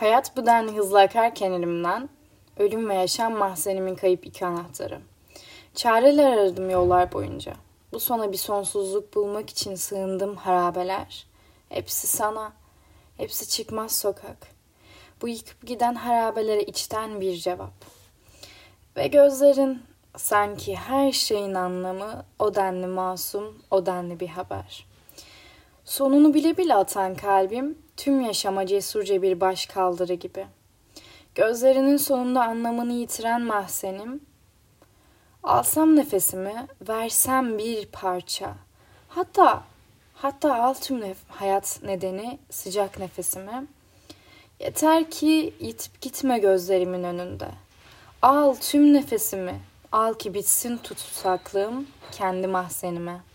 Hayat bu denli hızlı akarken elimden, ölüm ve yaşam mahzenimin kayıp iki anahtarı. Çareler aradım yollar boyunca. Bu sona bir sonsuzluk bulmak için sığındım harabeler. Hepsi sana, hepsi çıkmaz sokak. Bu yıkıp giden harabelere içten bir cevap. Ve gözlerin sanki her şeyin anlamı o denli masum, o denli bir haber. Sonunu bile bile atan kalbim tüm yaşama cesurca bir baş kaldırı gibi. Gözlerinin sonunda anlamını yitiren mahzenim, alsam nefesimi, versem bir parça. Hatta, hatta al tüm nef- hayat nedeni sıcak nefesimi. Yeter ki yitip gitme gözlerimin önünde. Al tüm nefesimi, al ki bitsin tutsaklığım kendi mahzenime.''